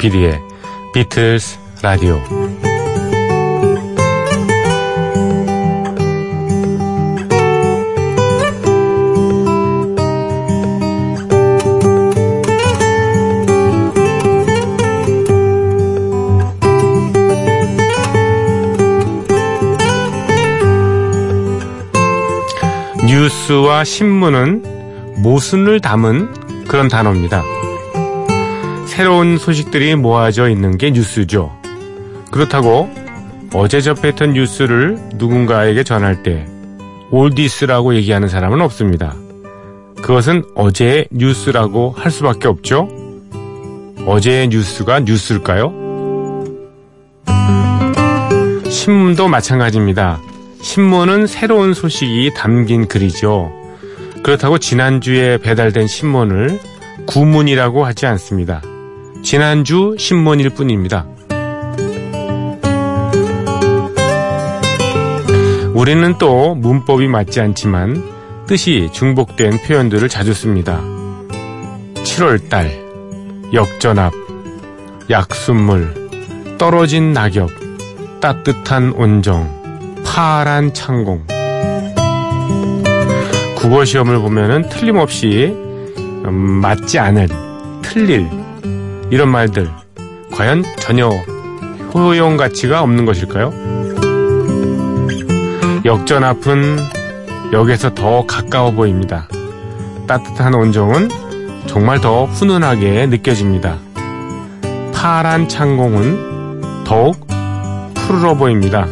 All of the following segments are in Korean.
조피디의 비틀스 라디오 뉴스와 신문은 모순을 담은 그런 단어입니다. 새로운 소식들이 모아져 있는 게 뉴스죠. 그렇다고 어제 접했던 뉴스를 누군가에게 전할 때 올디스라고 얘기하는 사람은 없습니다. 그것은 어제의 뉴스라고 할 수밖에 없죠. 어제의 뉴스가 뉴스일까요? 신문도 마찬가지입니다. 신문은 새로운 소식이 담긴 글이죠. 그렇다고 지난주에 배달된 신문을 구문이라고 하지 않습니다. 지난주 신문일 뿐입니다. 우리는 또 문법이 맞지 않지만 뜻이 중복된 표현들을 자주 씁니다. 7월달, 역전압, 약순물, 떨어진 낙엽, 따뜻한 온정, 파란 창공. 국어 시험을 보면은 틀림없이 음, 맞지 않을, 틀릴 이런 말들 과연 전혀 효용 가치가 없는 것일까요? 역전 앞은 역에서 더 가까워 보입니다. 따뜻한 온정은 정말 더 훈훈하게 느껴집니다. 파란 창공은 더욱 푸르러 보입니다.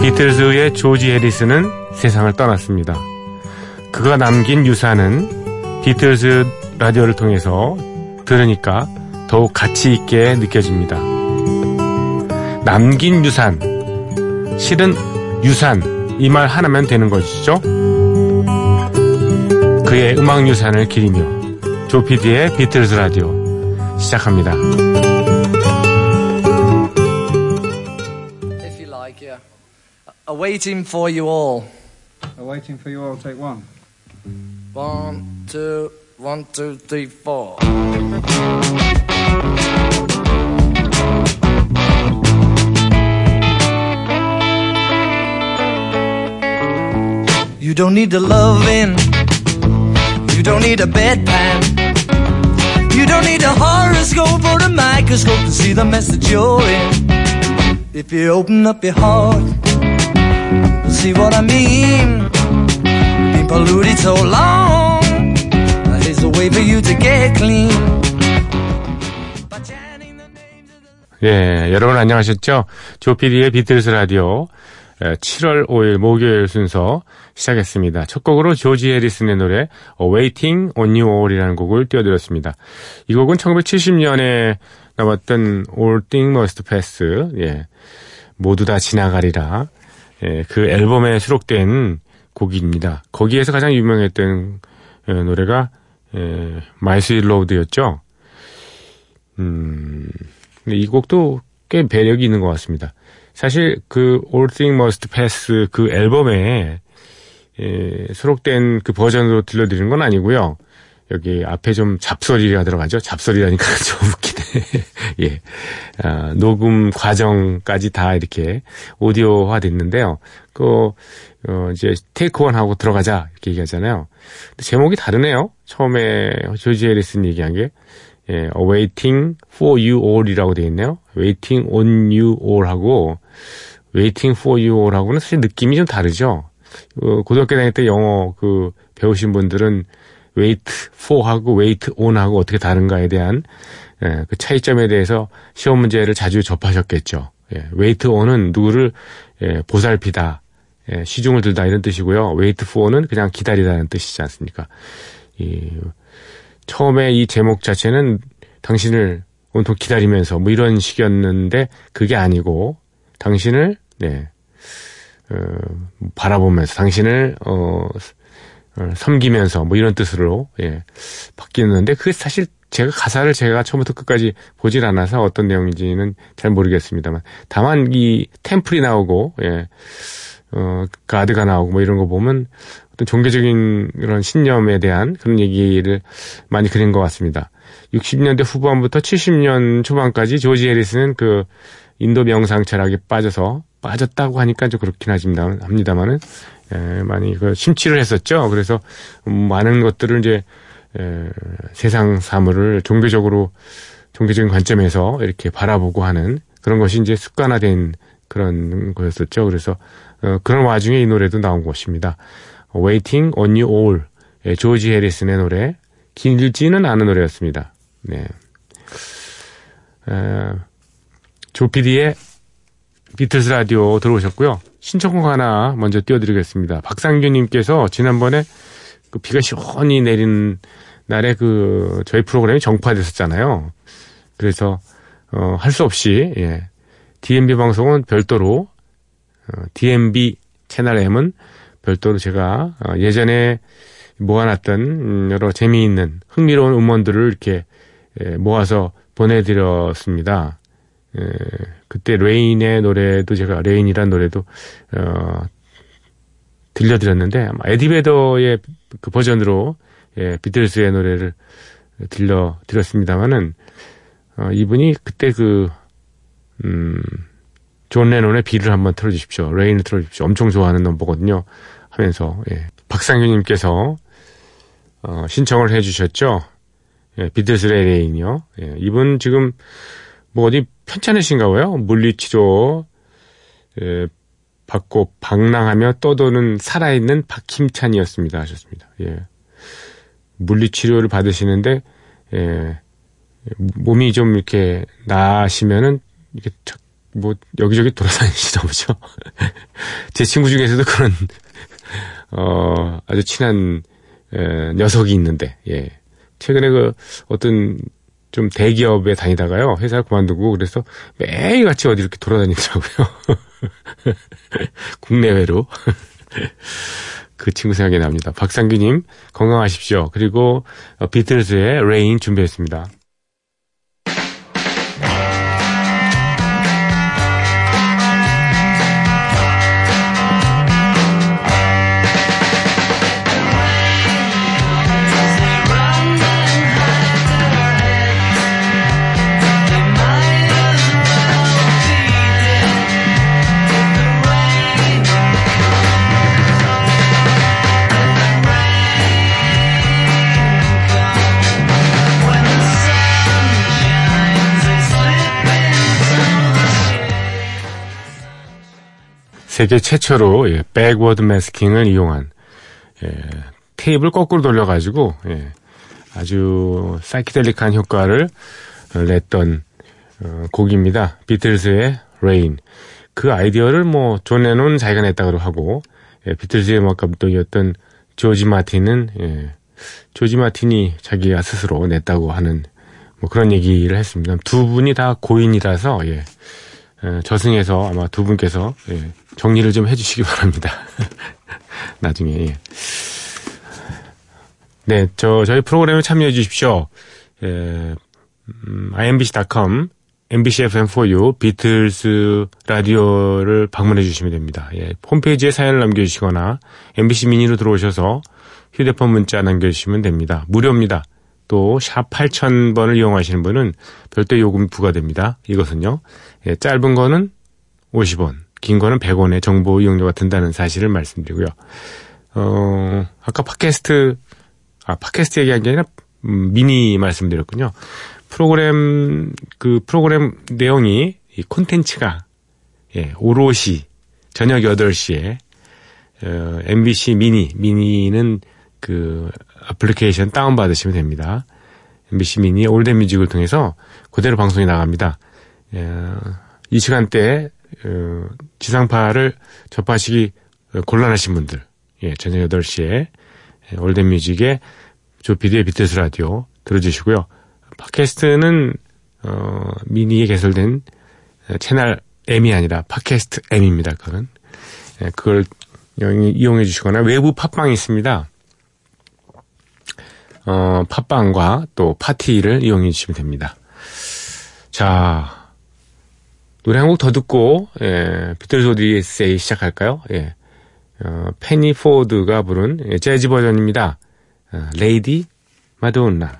비틀즈의 조지 해리스는 세상을 떠났습니다. 그가 남긴 유산은 비틀즈 라디오를 통해서 들으니까 더욱 가치 있게 느껴집니다. 남긴 유산, 실은 유산 이 말 하나면 되는 것이죠. 그의 음악 유산을 기리며 조피디의 비틀즈 라디오 시작합니다. Awaiting for you all. Awaiting for you all, take one. One, two, one, two, three, four. You don't need the loving. You don't need a bedpan. You don't need a horoscope or a microscope to see the message you're in. If you open up your heart, see what I mean. Polluted so long. There's a way for you to get clean. 예, 여러분 안녕하셨죠? 조피디의 비틀스 라디오 7월 5일 목요일 순서 시작했습니다. 첫 곡으로 조지 해리슨의 노래 Waiting on You All이라는 곡을 띄워드렸습니다. 이 곡은 1970년에 나왔던 All Things Must Pass, 예, 모두 다 지나가리라, 예, 그 앨범에 수록된 곡입니다. 거기에서 가장 유명했던 예, 노래가 예, My Sweet Lord였죠. 음, 이 곡도 꽤 배력이 있는 것 같습니다. 사실 그 All Things Must Pass 그 앨범에 예, 수록된 그 버전으로 들려드리는 건 아니고요. 여기 앞에 좀 잡소리가 들어가죠. 잡소리라니까 좀 웃기네. 예. 아, 녹음 과정까지 다 이렇게 오디오화 됐는데요. 그, 어, 이제 테이크 원 하고 들어가자. 이렇게 얘기하잖아요. 근데 제목이 다르네요. 처음에 조지 해리슨 얘기한 게. 예, waiting for you all이라고 되어 있네요. waiting on you all 하고 waiting for you all 하고는 사실 느낌이 좀 다르죠. 어, 고등학교 다닐 때 영어 그 배우신 분들은 wait for 하고 wait on 하고 어떻게 다른가에 대한 예, 그 차이점에 대해서 시험 문제를 자주 접하셨겠죠. 예, wait on은 누구를 예, 보살피다, 예, 시중을 들다 이런 뜻이고요. wait for는 그냥 기다리다는 뜻이지 않습니까? 이, 처음에 이 제목 자체는 당신을 온통 기다리면서 뭐 이런 식이었는데 그게 아니고 당신을 네 어, 바라보면서 당신을 어, 어, 섬기면서 뭐 이런 뜻으로 예 바뀌었는데 그게 사실 제가 가사를 제가 처음부터 끝까지 보질 않아서 어떤 내용인지는 잘 모르겠습니다만 다만 이 템플이 나오고 예 어, 가드가 나오고 뭐 이런 거 보면 어떤 종교적인 그런 신념에 대한 그런 얘기를 많이 그린 것 같습니다. 60년대 후반부터 70년 초반까지 조지 해리스는 그 인도 명상 철학에 빠져서 빠졌다고 하니까 좀 그렇긴 합니다만은 예, 많이 그 심취를 했었죠. 그래서 많은 것들을 이제 에, 세상 사물을 종교적으로 종교적인 관점에서 이렇게 바라보고 하는 그런 것이 이제 습관화된 그런 거였었죠. 그래서 어, 그런 와중에 이 노래도 나온 것입니다. Waiting on You All 예, 조지 해리슨의 노래 길지는 않은 노래였습니다. 네. 에, 조피디의 비틀스 라디오 들어오셨고요. 신청곡 하나 먼저 띄워드리겠습니다. 박상규님께서 지난번에 그 비가 시원히 내린 날에 그 저희 프로그램이 정파됐었잖아요. 그래서 어, 할 수 없이 예. DMB 방송은 별도로 어, DMB 채널 M은 별도로 제가 어, 예전에 모아놨던 음, 여러 재미있는 흥미로운 음원들을 이렇게 예, 모아서 보내드렸습니다. 예, 그때 Rain의 노래도 제가 Rain이란 노래도 어, 들려드렸는데 아마 에디 베더의 그 버전으로 예, 비틀스의 노래를 들려드렸습니다만은 어, 이분이 그때 그 음, 존 레논의 비를 한번 틀어주십시오. Rain을 틀어주십시오. 엄청 좋아하는 넘버거든요. 하면서 예. 박상규님께서 어, 신청을 해주셨죠. 예, 비틀스의 레인이요. 예, 이분 지금 뭐 어디 편찮으신가 봐요. 물리치료 예, 받고 방랑하며 떠도는 살아있는 박힘찬이었습니다. 하셨습니다. 예. 물리치료를 받으시는데 예, 몸이 좀 이렇게 나시면은 이게 뭐 여기저기 돌아다니시나 보죠. 제 친구 중에서도 그런 어 아주 친한 에, 녀석이 있는데 예. 최근에 그 어떤 좀 대기업에 다니다가요 회사를 그만두고 그래서 매일 같이 어디 이렇게 돌아다니더라고요. 국내외로 그 친구 생각이 납니다. 박상규님 건강하십시오. 그리고 어, 비틀즈의 Rain 준비했습니다. 세계 최초로 예, backward masking을 이용한 예, 테이프를 거꾸로 돌려가지고 예, 아주 사이키델릭한 효과를 냈던 어, 곡입니다. 비틀즈의 Rain. 그 아이디어를 뭐 존 레논 자기가 냈다고 하고 예, 비틀즈의 음악 감독이었던 조지 마틴은 예, 조지 마틴이 자기가 스스로 냈다고 하는 뭐 그런 얘기를 했습니다. 두 분이 다 고인이라서 예, 예, 저승에서 아마 두 분께서 예, 정리를 좀 해주시기 바랍니다. 나중에. 예. 네, 저 저희 프로그램에 참여해 주십시오. 예, 음, imbc.com, mbcfm4u, 비틀스 라디오를 방문해 주시면 됩니다. 예, 홈페이지에 사연을 남겨주시거나 mbc 미니로 들어오셔서 휴대폰 문자 남겨주시면 됩니다. 무료입니다. 또 샵 8000번을 이용하시는 분은 별도 요금이 부과됩니다. 이것은요. 예, 짧은 거는 50원, 긴 거는 100원의 정보 이용료가 든다는 사실을 말씀드리고요. 어, 아까 팟캐스트, 아, 팟캐스트 얘기한 게 아니라 음, 미니 말씀드렸군요. 프로그램, 그 프로그램 내용이 이 콘텐츠가 예, 오롯이 저녁 8시에 어, MBC 미니, 미니는 그 애플리케이션 다운받으시면 됩니다. MBC 미니 올댓뮤직을 통해서 그대로 방송이 나갑니다. 예, 이 시간대에 어, 지상파를 접하시기 곤란하신 분들, 예, 저녁 8시에 올댓뮤직의 조피디의 비틀즈 라디오 들어주시고요. 팟캐스트는 어, 미니에 개설된 채널 M이 아니라 팟캐스트 M입니다. 그거는 예, 그걸 이용해 주시거나 외부 팟빵이 있습니다. 어, 팟빵과 또 팟티를 이용해 주시면 됩니다. 자, 노래 한 곡 더 듣고, 예, 비틀즈 오디세이 시작할까요? 예. 어, 페니 포드가 부른 재즈 버전입니다. 어, Lady Madonna.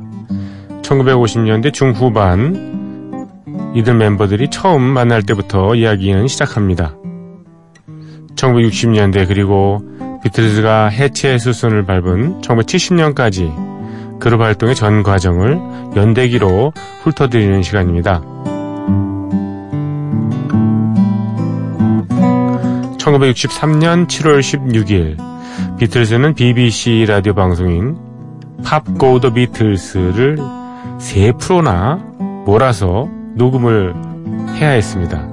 1950년대 중후반 이들 멤버들이 처음 만날 때부터 이야기는 시작합니다. 1960년대 그리고 비틀즈가 해체 수순을 밟은 1970년까지 그룹 활동의 전 과정을 연대기로 훑어드리는 시간입니다. 1963년 7월 16일 비틀즈는 BBC 라디오 방송인 Pop Go the Beatles를 3편이나 몰아서 녹음을 해야 했습니다.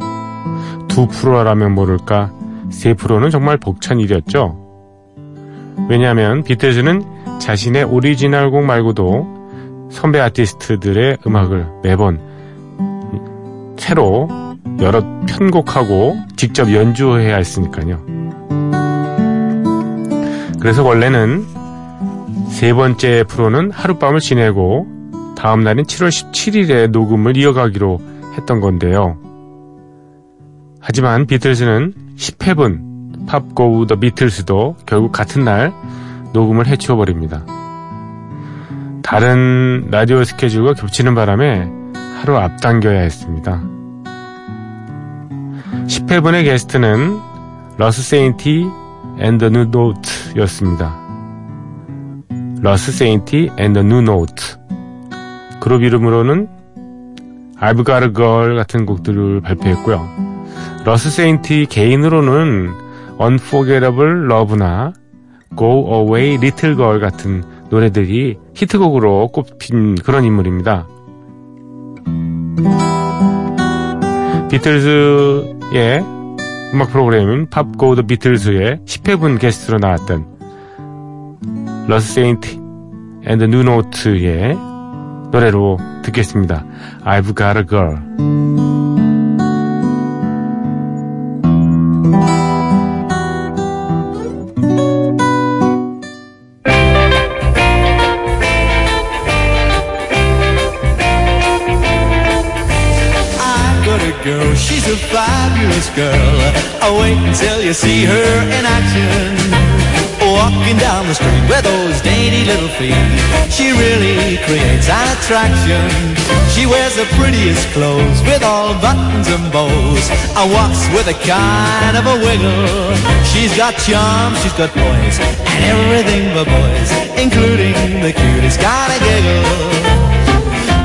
2편이라면 모를까 3편은 정말 벅찬 일이었죠. 왜냐하면 비틀즈는 자신의 오리지널 곡 말고도 선배 아티스트들의 음악을 매번 새로 여러 편곡하고 직접 연주해야 했으니까요. 그래서 원래는 세 번째 프로는 하룻밤을 지내고 다음 날인 7월 17일에 녹음을 이어가기로 했던 건데요. 하지만 비틀즈는 10회분 팝고 더 비틀스도 결국 같은 날 녹음을 해치워 버립니다. 다른 라디오 스케줄과 겹치는 바람에 하루 앞당겨야 했습니다. 10회분의 게스트는 러스 세인티 and the Nu-Notes였습니다. 러스 세인티 and the Nu-Notes 그룹 이름으로는 I've Got a Girl 같은 곡들을 발표했고요. 러스 세인티 개인으로는 Unforgettable Love나 Go Away Little Girl 같은 노래들이 히트곡으로 꼽힌 그런 인물입니다. 비틀즈의 음악 프로그램인 Pop Go the Beatles의 10회분 게스트로 나왔던 러스 세인티 and the Nu-Notes의 노래로 듣겠습니다. I've got a girl. Girl, she's a fabulous girl. Oh, wait until you see her in action. Walking down the street with those dainty little feet. She really creates attraction. She wears the prettiest clothes with all buttons and bows. And walks with a kind of a wiggle. She's got charm, she's got poise, and everything but boys, including the cutest kind of giggle.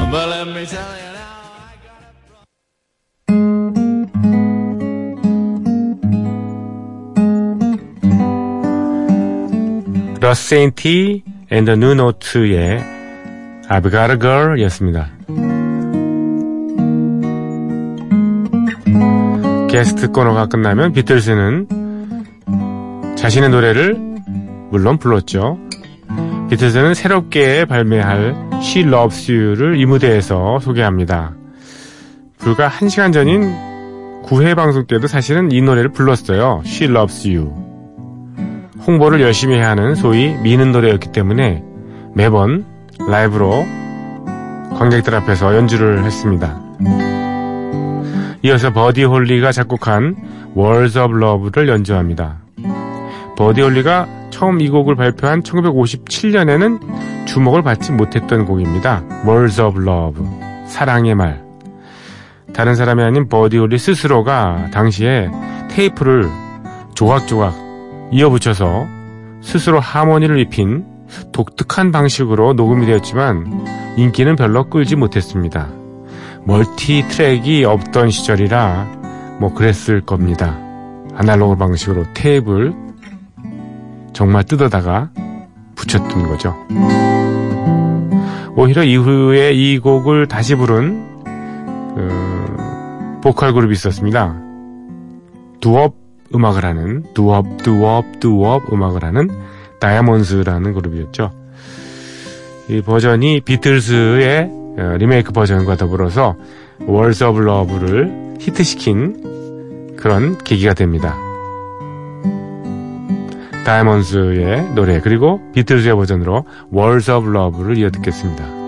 But let me tell you 러스 세인티 앤더 뉴노트의 I've got a girl 였습니다. 게스트 코너가 끝나면 비틀스는 자신의 노래를 물론 불렀죠. 비틀스는 새롭게 발매할 She Loves You를 이 무대에서 소개합니다. 불과 1시간 전인 9회 방송 때도 사실은 이 노래를 불렀어요. She Loves You. 홍보를 열심히 해야 하는 소위 미는 노래였기 때문에 매번 라이브로 관객들 앞에서 연주를 했습니다. 이어서 버디 홀리가 작곡한 Words of Love를 연주합니다. 버디 홀리가 처음 이 곡을 발표한 1957년에는 주목을 받지 못했던 곡입니다. Words of Love, 사랑의 말. 다른 사람이 아닌 버디 홀리 스스로가 당시에 테이프를 조각조각 이어붙여서 스스로 하모니를 입힌 독특한 방식으로 녹음이 되었지만 인기는 별로 끌지 못했습니다. 멀티 트랙이 없던 시절이라 뭐 그랬을 겁니다. 아날로그 방식으로 테이프를 정말 뜯어다가 붙였던 거죠. 오히려 이후에 이 곡을 다시 부른 어, 보컬 그룹이 있었습니다. 두업 음악을 하는 두업 두업 두업 음악을 하는 다이아몬드라는 그룹이었죠. 이 버전이 비틀스의 어, 리메이크 버전과 더불어서 Words of Love를 히트시킨 그런 계기가 됩니다. 다이아몬드의 노래 그리고 비틀즈의 버전으로 Words of Love를 이어 듣겠습니다.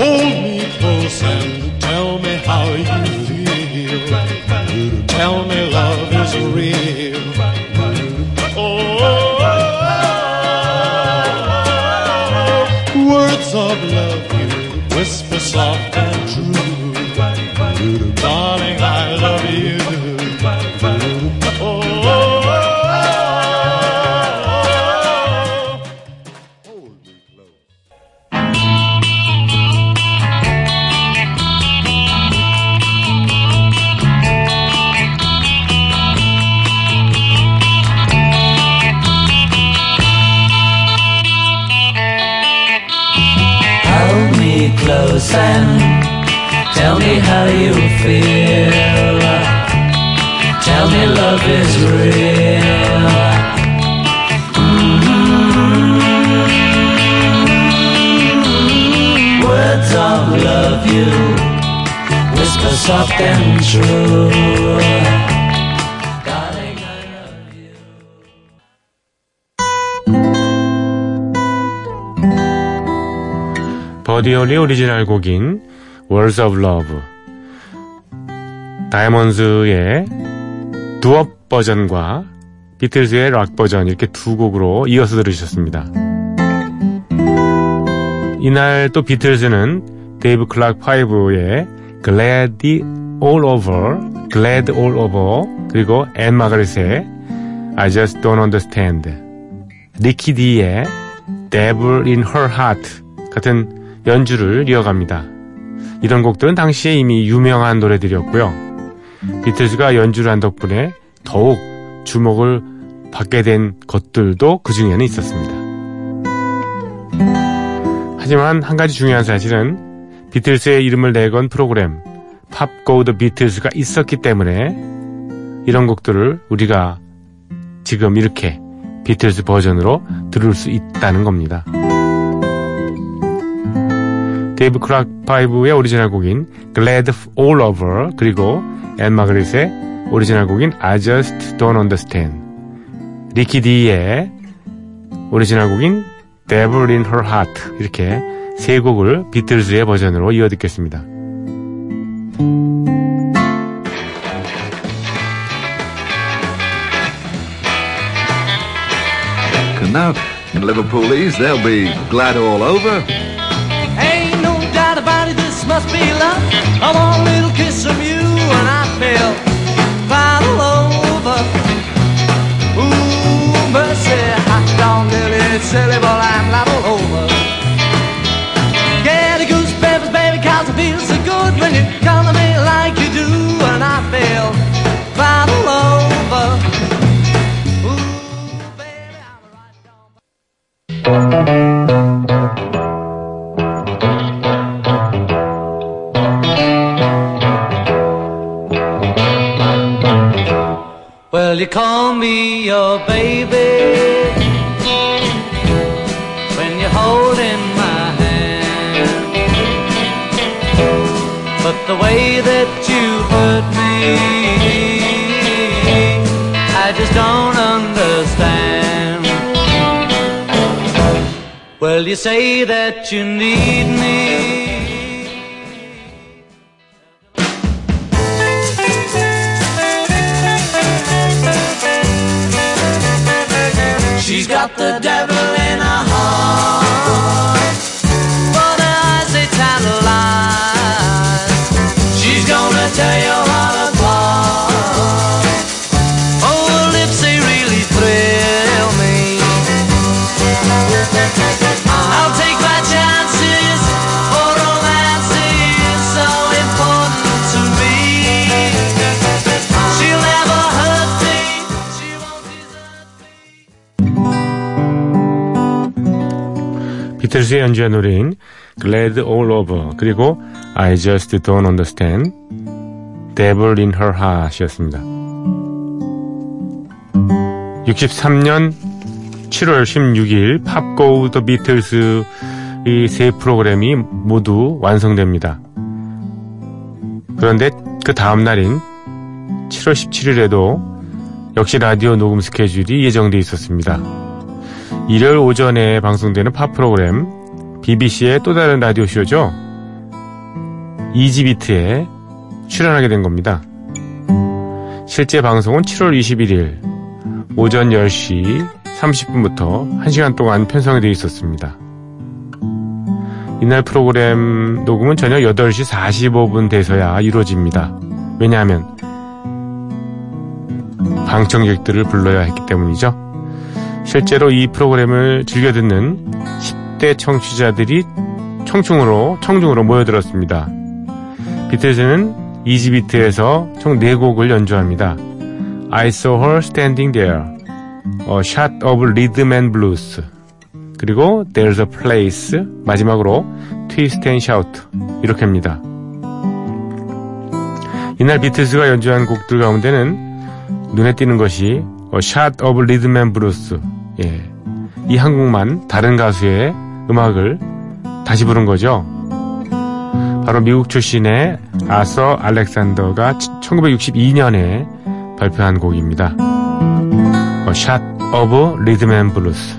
Hold me close and tell me how you feel. Tell me love is real. Oh, words of love you whisper soft and true. Darling, I love you. me how you feel. Tell me love is real. Mm-hmm. Words of love you whisper soft and true. Darling, I love you. 버디올리 오리지널 곡인 Words of Love 다이아몬드의 doo-wop 버전과 비틀즈의 락 버전 이렇게 두 곡으로 이어서 들으셨습니다. 이날 또 비틀즈는 데이브 클락 5의 Glad All Over, Glad All Over 그리고 앤 마가렛의 I Just Don't Understand 리키 디의 Devil in Her Heart 같은 연주를 이어갑니다. 이런 곡들은 당시에 이미 유명한 노래들이었고요. 비틀즈가 연주를 한 덕분에 더욱 주목을 받게 된 것들도 그 중에는 있었습니다. 하지만 한 가지 중요한 사실은 비틀스의 이름을 내건 프로그램 Pop Go the Beatles가 있었기 때문에 이런 곡들을 우리가 지금 이렇게 비틀스 버전으로 들을 수 있다는 겁니다. 데이브 클락 5의 오리지널 곡인 Glad All Over 그리고 앤 마그릿의 오리지널 곡인 I Just Don't Understand 리키 디의 오리지널 곡인 Devil in Her Heart 이렇게 세 곡을 비틀즈의 버전으로 이어 듣겠습니다. And now, in Liverpoolese, they'll be glad all over. Must be love. I want a little kiss from you, and I feel fine all over. Ooh, mercy, hot dog, Lily, silly, but I'm call me your baby when you're holding my hand. But the way that you hurt me, I just don't understand. Well, you say that you need me. She's got the devil in her heart. For the eyes they tantalize. She's gonna tear your 비틀즈의 연주한 노래인 Glad All Over 그리고 I Just Don't Understand Devil in Her Heart이었습니다. 63년 7월 16일 Pop Go the Beatles 이 세 프로그램이 모두 완성됩니다. 그런데 그 다음 날인 7월 17일에도 역시 라디오 녹음 스케줄이 예정돼 있었습니다. 일요일 오전에 방송되는 팝 프로그램 BBC의 또 다른 라디오 쇼죠. 이지비트에 출연하게 된 겁니다. 실제 방송은 7월 21일 오전 10시 30분부터 1시간 동안 편성이 되어 있었습니다. 이날 프로그램 녹음은 저녁 8시 45분 돼서야 이루어집니다. 왜냐하면 방청객들을 불러야 했기 때문이죠. 실제로 이 프로그램을 즐겨 듣는 10대 청취자들이 청중으로 청중으로 모여들었습니다. 비틀즈는 이지비트에서 총 4곡을 연주합니다. I Saw Her Standing There, A Shot of Rhythm and Blues, 그리고 There's a Place, 마지막으로 Twist and Shout 이렇게입니다. 이날 비틀즈가 연주한 곡들 가운데는 눈에 띄는 것이 A Shot of Rhythm and Blues, 예, 이 한 곡만 다른 가수의 음악을 다시 부른 거죠. 바로 미국 출신의 아서 알렉산더가 1962년에 발표한 곡입니다. Of Rhythm and Blues.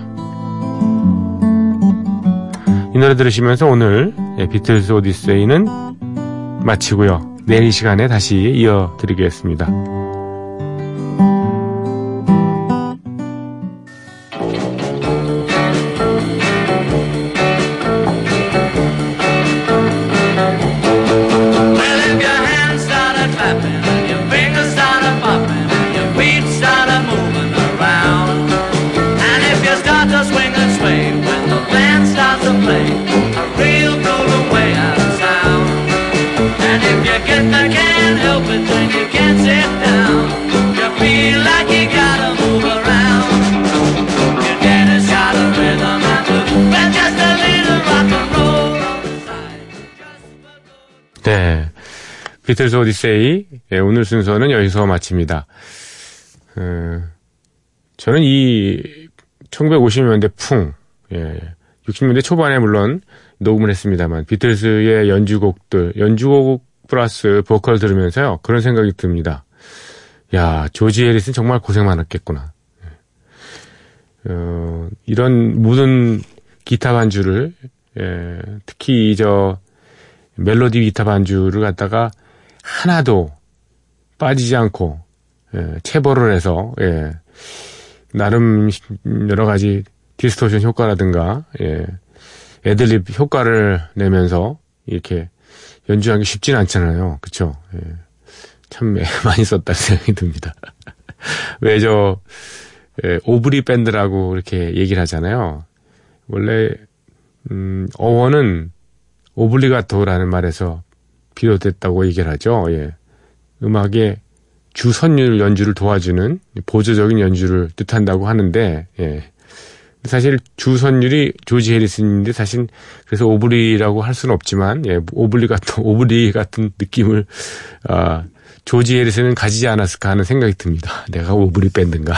이 노래 들으시면서 오늘 예, 비틀스 오디세이는 마치고요. 내일 이 시간에 다시 이어드리겠습니다. 비틀스 오디세이, 예, 오늘 순서는 여기서 마칩니다. 어, 저는 이 1950년대 풍, 예, 60년대 초반에 물론 녹음을 했습니다만, 비틀스의 연주곡들, 연주곡 플러스 보컬 들으면서요, 그런 생각이 듭니다. 야, 조지 해리슨 정말 고생 많았겠구나. 어, 이런 모든 기타 반주를, 예, 특히 저, 멜로디 기타 반주를 갖다가 하나도 빠지지 않고 예, 체벌을 해서 예, 나름 여러 가지 디스토션 효과라든가 예, 애들립 효과를 내면서 이렇게 연주하기 쉽진 않잖아요. 그쵸? 예, 참 예, 많이 썼다는 생각이 듭니다. 왜저 오브리 밴드라고 이렇게 얘기를 하잖아요. 원래 음, 어원은 오블리가토라는 말에서 비롯됐다고 얘기를 하죠. 예. 음악의 주선율 연주를 도와주는 보조적인 연주를 뜻한다고 하는데, 예. 사실 주선율이 조지 해리슨인데 사실 그래서 오블리라고 할 수는 없지만, 예, 오블리 같은, 오블리 같은 느낌을, 아, 조지 해리슨은 가지지 않았을까 하는 생각이 듭니다. 내가 오브리 밴드인가.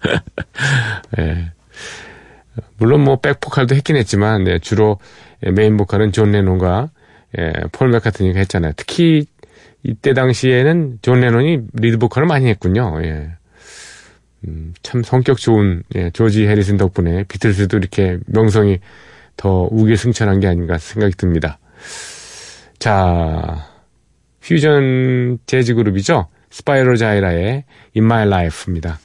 예. 물론 뭐 백보컬도 했긴 했지만 네, 주로 메인 보컬은 존 레논과 예, 폴 맥카트니가 했잖아요. 특히 이때 당시에는 존 레논이 리드 보컬을 많이 했군요. 예. 음, 참 성격 좋은 예, 조지 해리슨 덕분에 비틀스도 이렇게 명성이 더 욱일승천한 게 아닌가 생각이 듭니다. 자, 퓨전 재즈 그룹이죠. 스파이로 자이라의 In My Life입니다.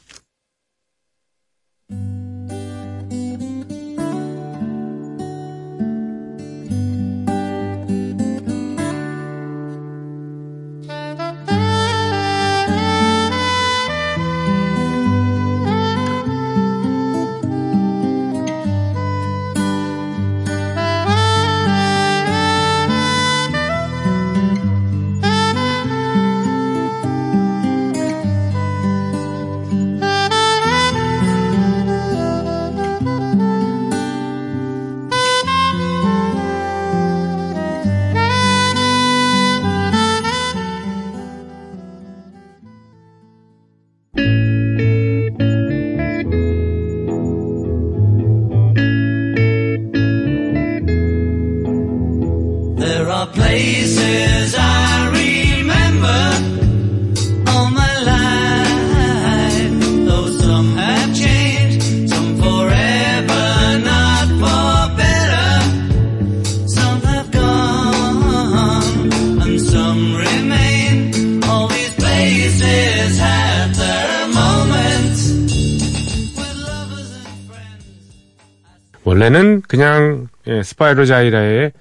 스파이로 자이라의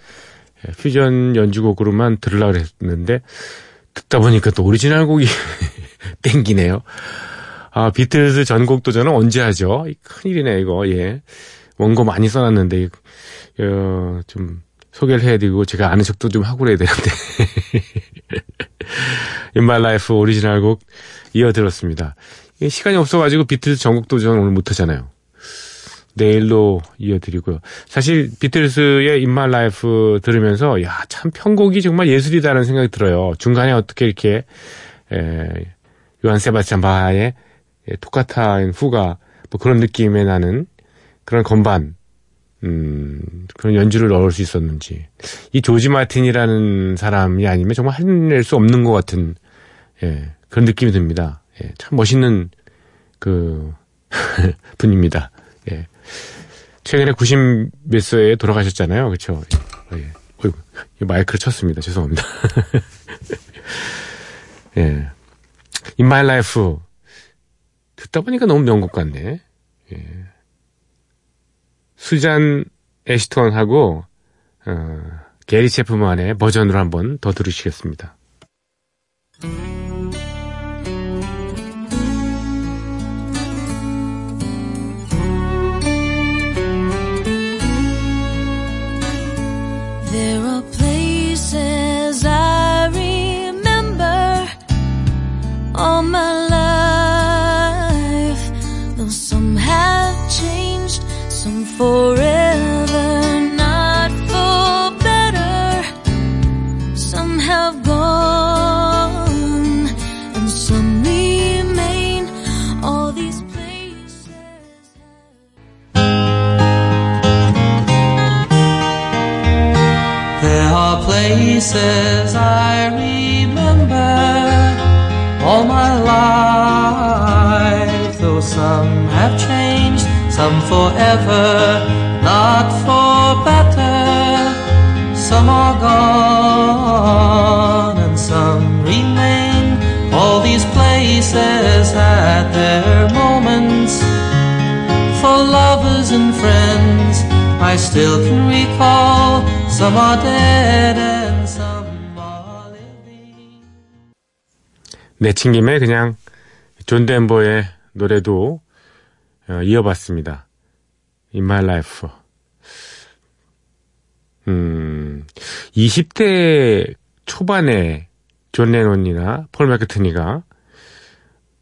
예, 퓨전 연주곡으로만 들으려고 했는데 듣다 보니까 또 오리지널 곡이 땡기네요. 아, 비틀즈 전곡 도전은 언제 하죠? 이 큰일이네, 이거, 예. 원고 많이 써놨는데, 어, 좀, 소개를 해야되고, 제가 아는 척도 좀 하고 그래야 되는데. In My Life 오리지널 곡 이어 들었습니다. 이게 시간이 없어가지고 비틀즈 전곡 도전 오늘 못하잖아요. 내일로 이어드리고요. 사실 비틀스의 My Life 들으면서 야 참 편곡이 정말 예술이다라는 생각이 들어요. 중간에 어떻게 이렇게 에, 요한 세바스찬 바하의 예, 토카타인 후가 뭐 그런 느낌에 나는 그런 건반 음, 그런 연주를 넣을 수 있었는지 이 조지 마틴이라는 사람이 아니면 정말 해낼 수 없는 것 같은 예, 그런 느낌이 듭니다. 예, 참 멋있는 그 분입니다. 예. 최근에 90몇 세에 돌아가셨잖아요. 그렇죠? 예. 어이구, 이 마이크를 쳤습니다. 죄송합니다. 예. In My Life 듣다 보니까 너무 명곡 같네. 예. 수잔 애시톤하고 어, 게리 체프만의 버전으로 한번 더 들으시겠습니다. Places I remember all my life, though some have changed, some forever, not for better. Some are gone and some remain. All these places had their moments for lovers and friends. I still can recall some are dead 내친 김에 그냥 존 덴버의 노래도 어, 이어봤습니다. In My Life. 음, 20대 초반에 존 레논이나 폴 맥카트니가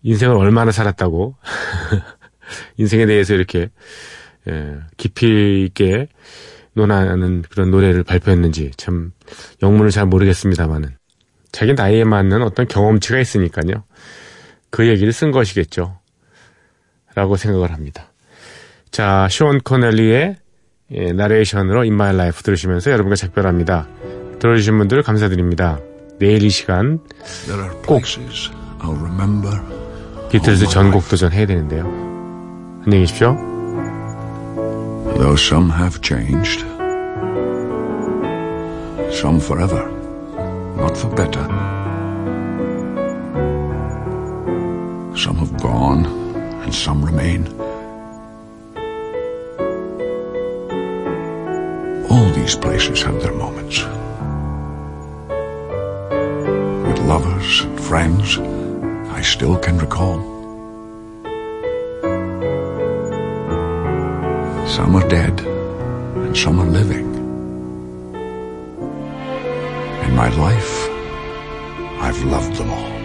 인생을 얼마나 살았다고 인생에 대해서 이렇게 예, 깊이 있게 논하는 그런 노래를 발표했는지 참 영문을 잘 모르겠습니다만은 자기 나이에 맞는 어떤 경험치가 있으니까요. 그 얘기를 쓴 것이겠죠. 라고 생각을 합니다. 자, 쇼온 코넬리의 예, 나레이션으로 In My Life 들으시면서 여러분과 작별합니다. 들어주신 분들 감사드립니다. 내일 이 시간 remember. 비틀즈 전곡 도전 해야 되는데요. 안녕히 계십시오. Though some have changed, some forever, not for better. Some have gone, and some remain. All these places have their moments. With lovers and friends, I still can recall. Some are dead, and some are living. My life, I've loved them all.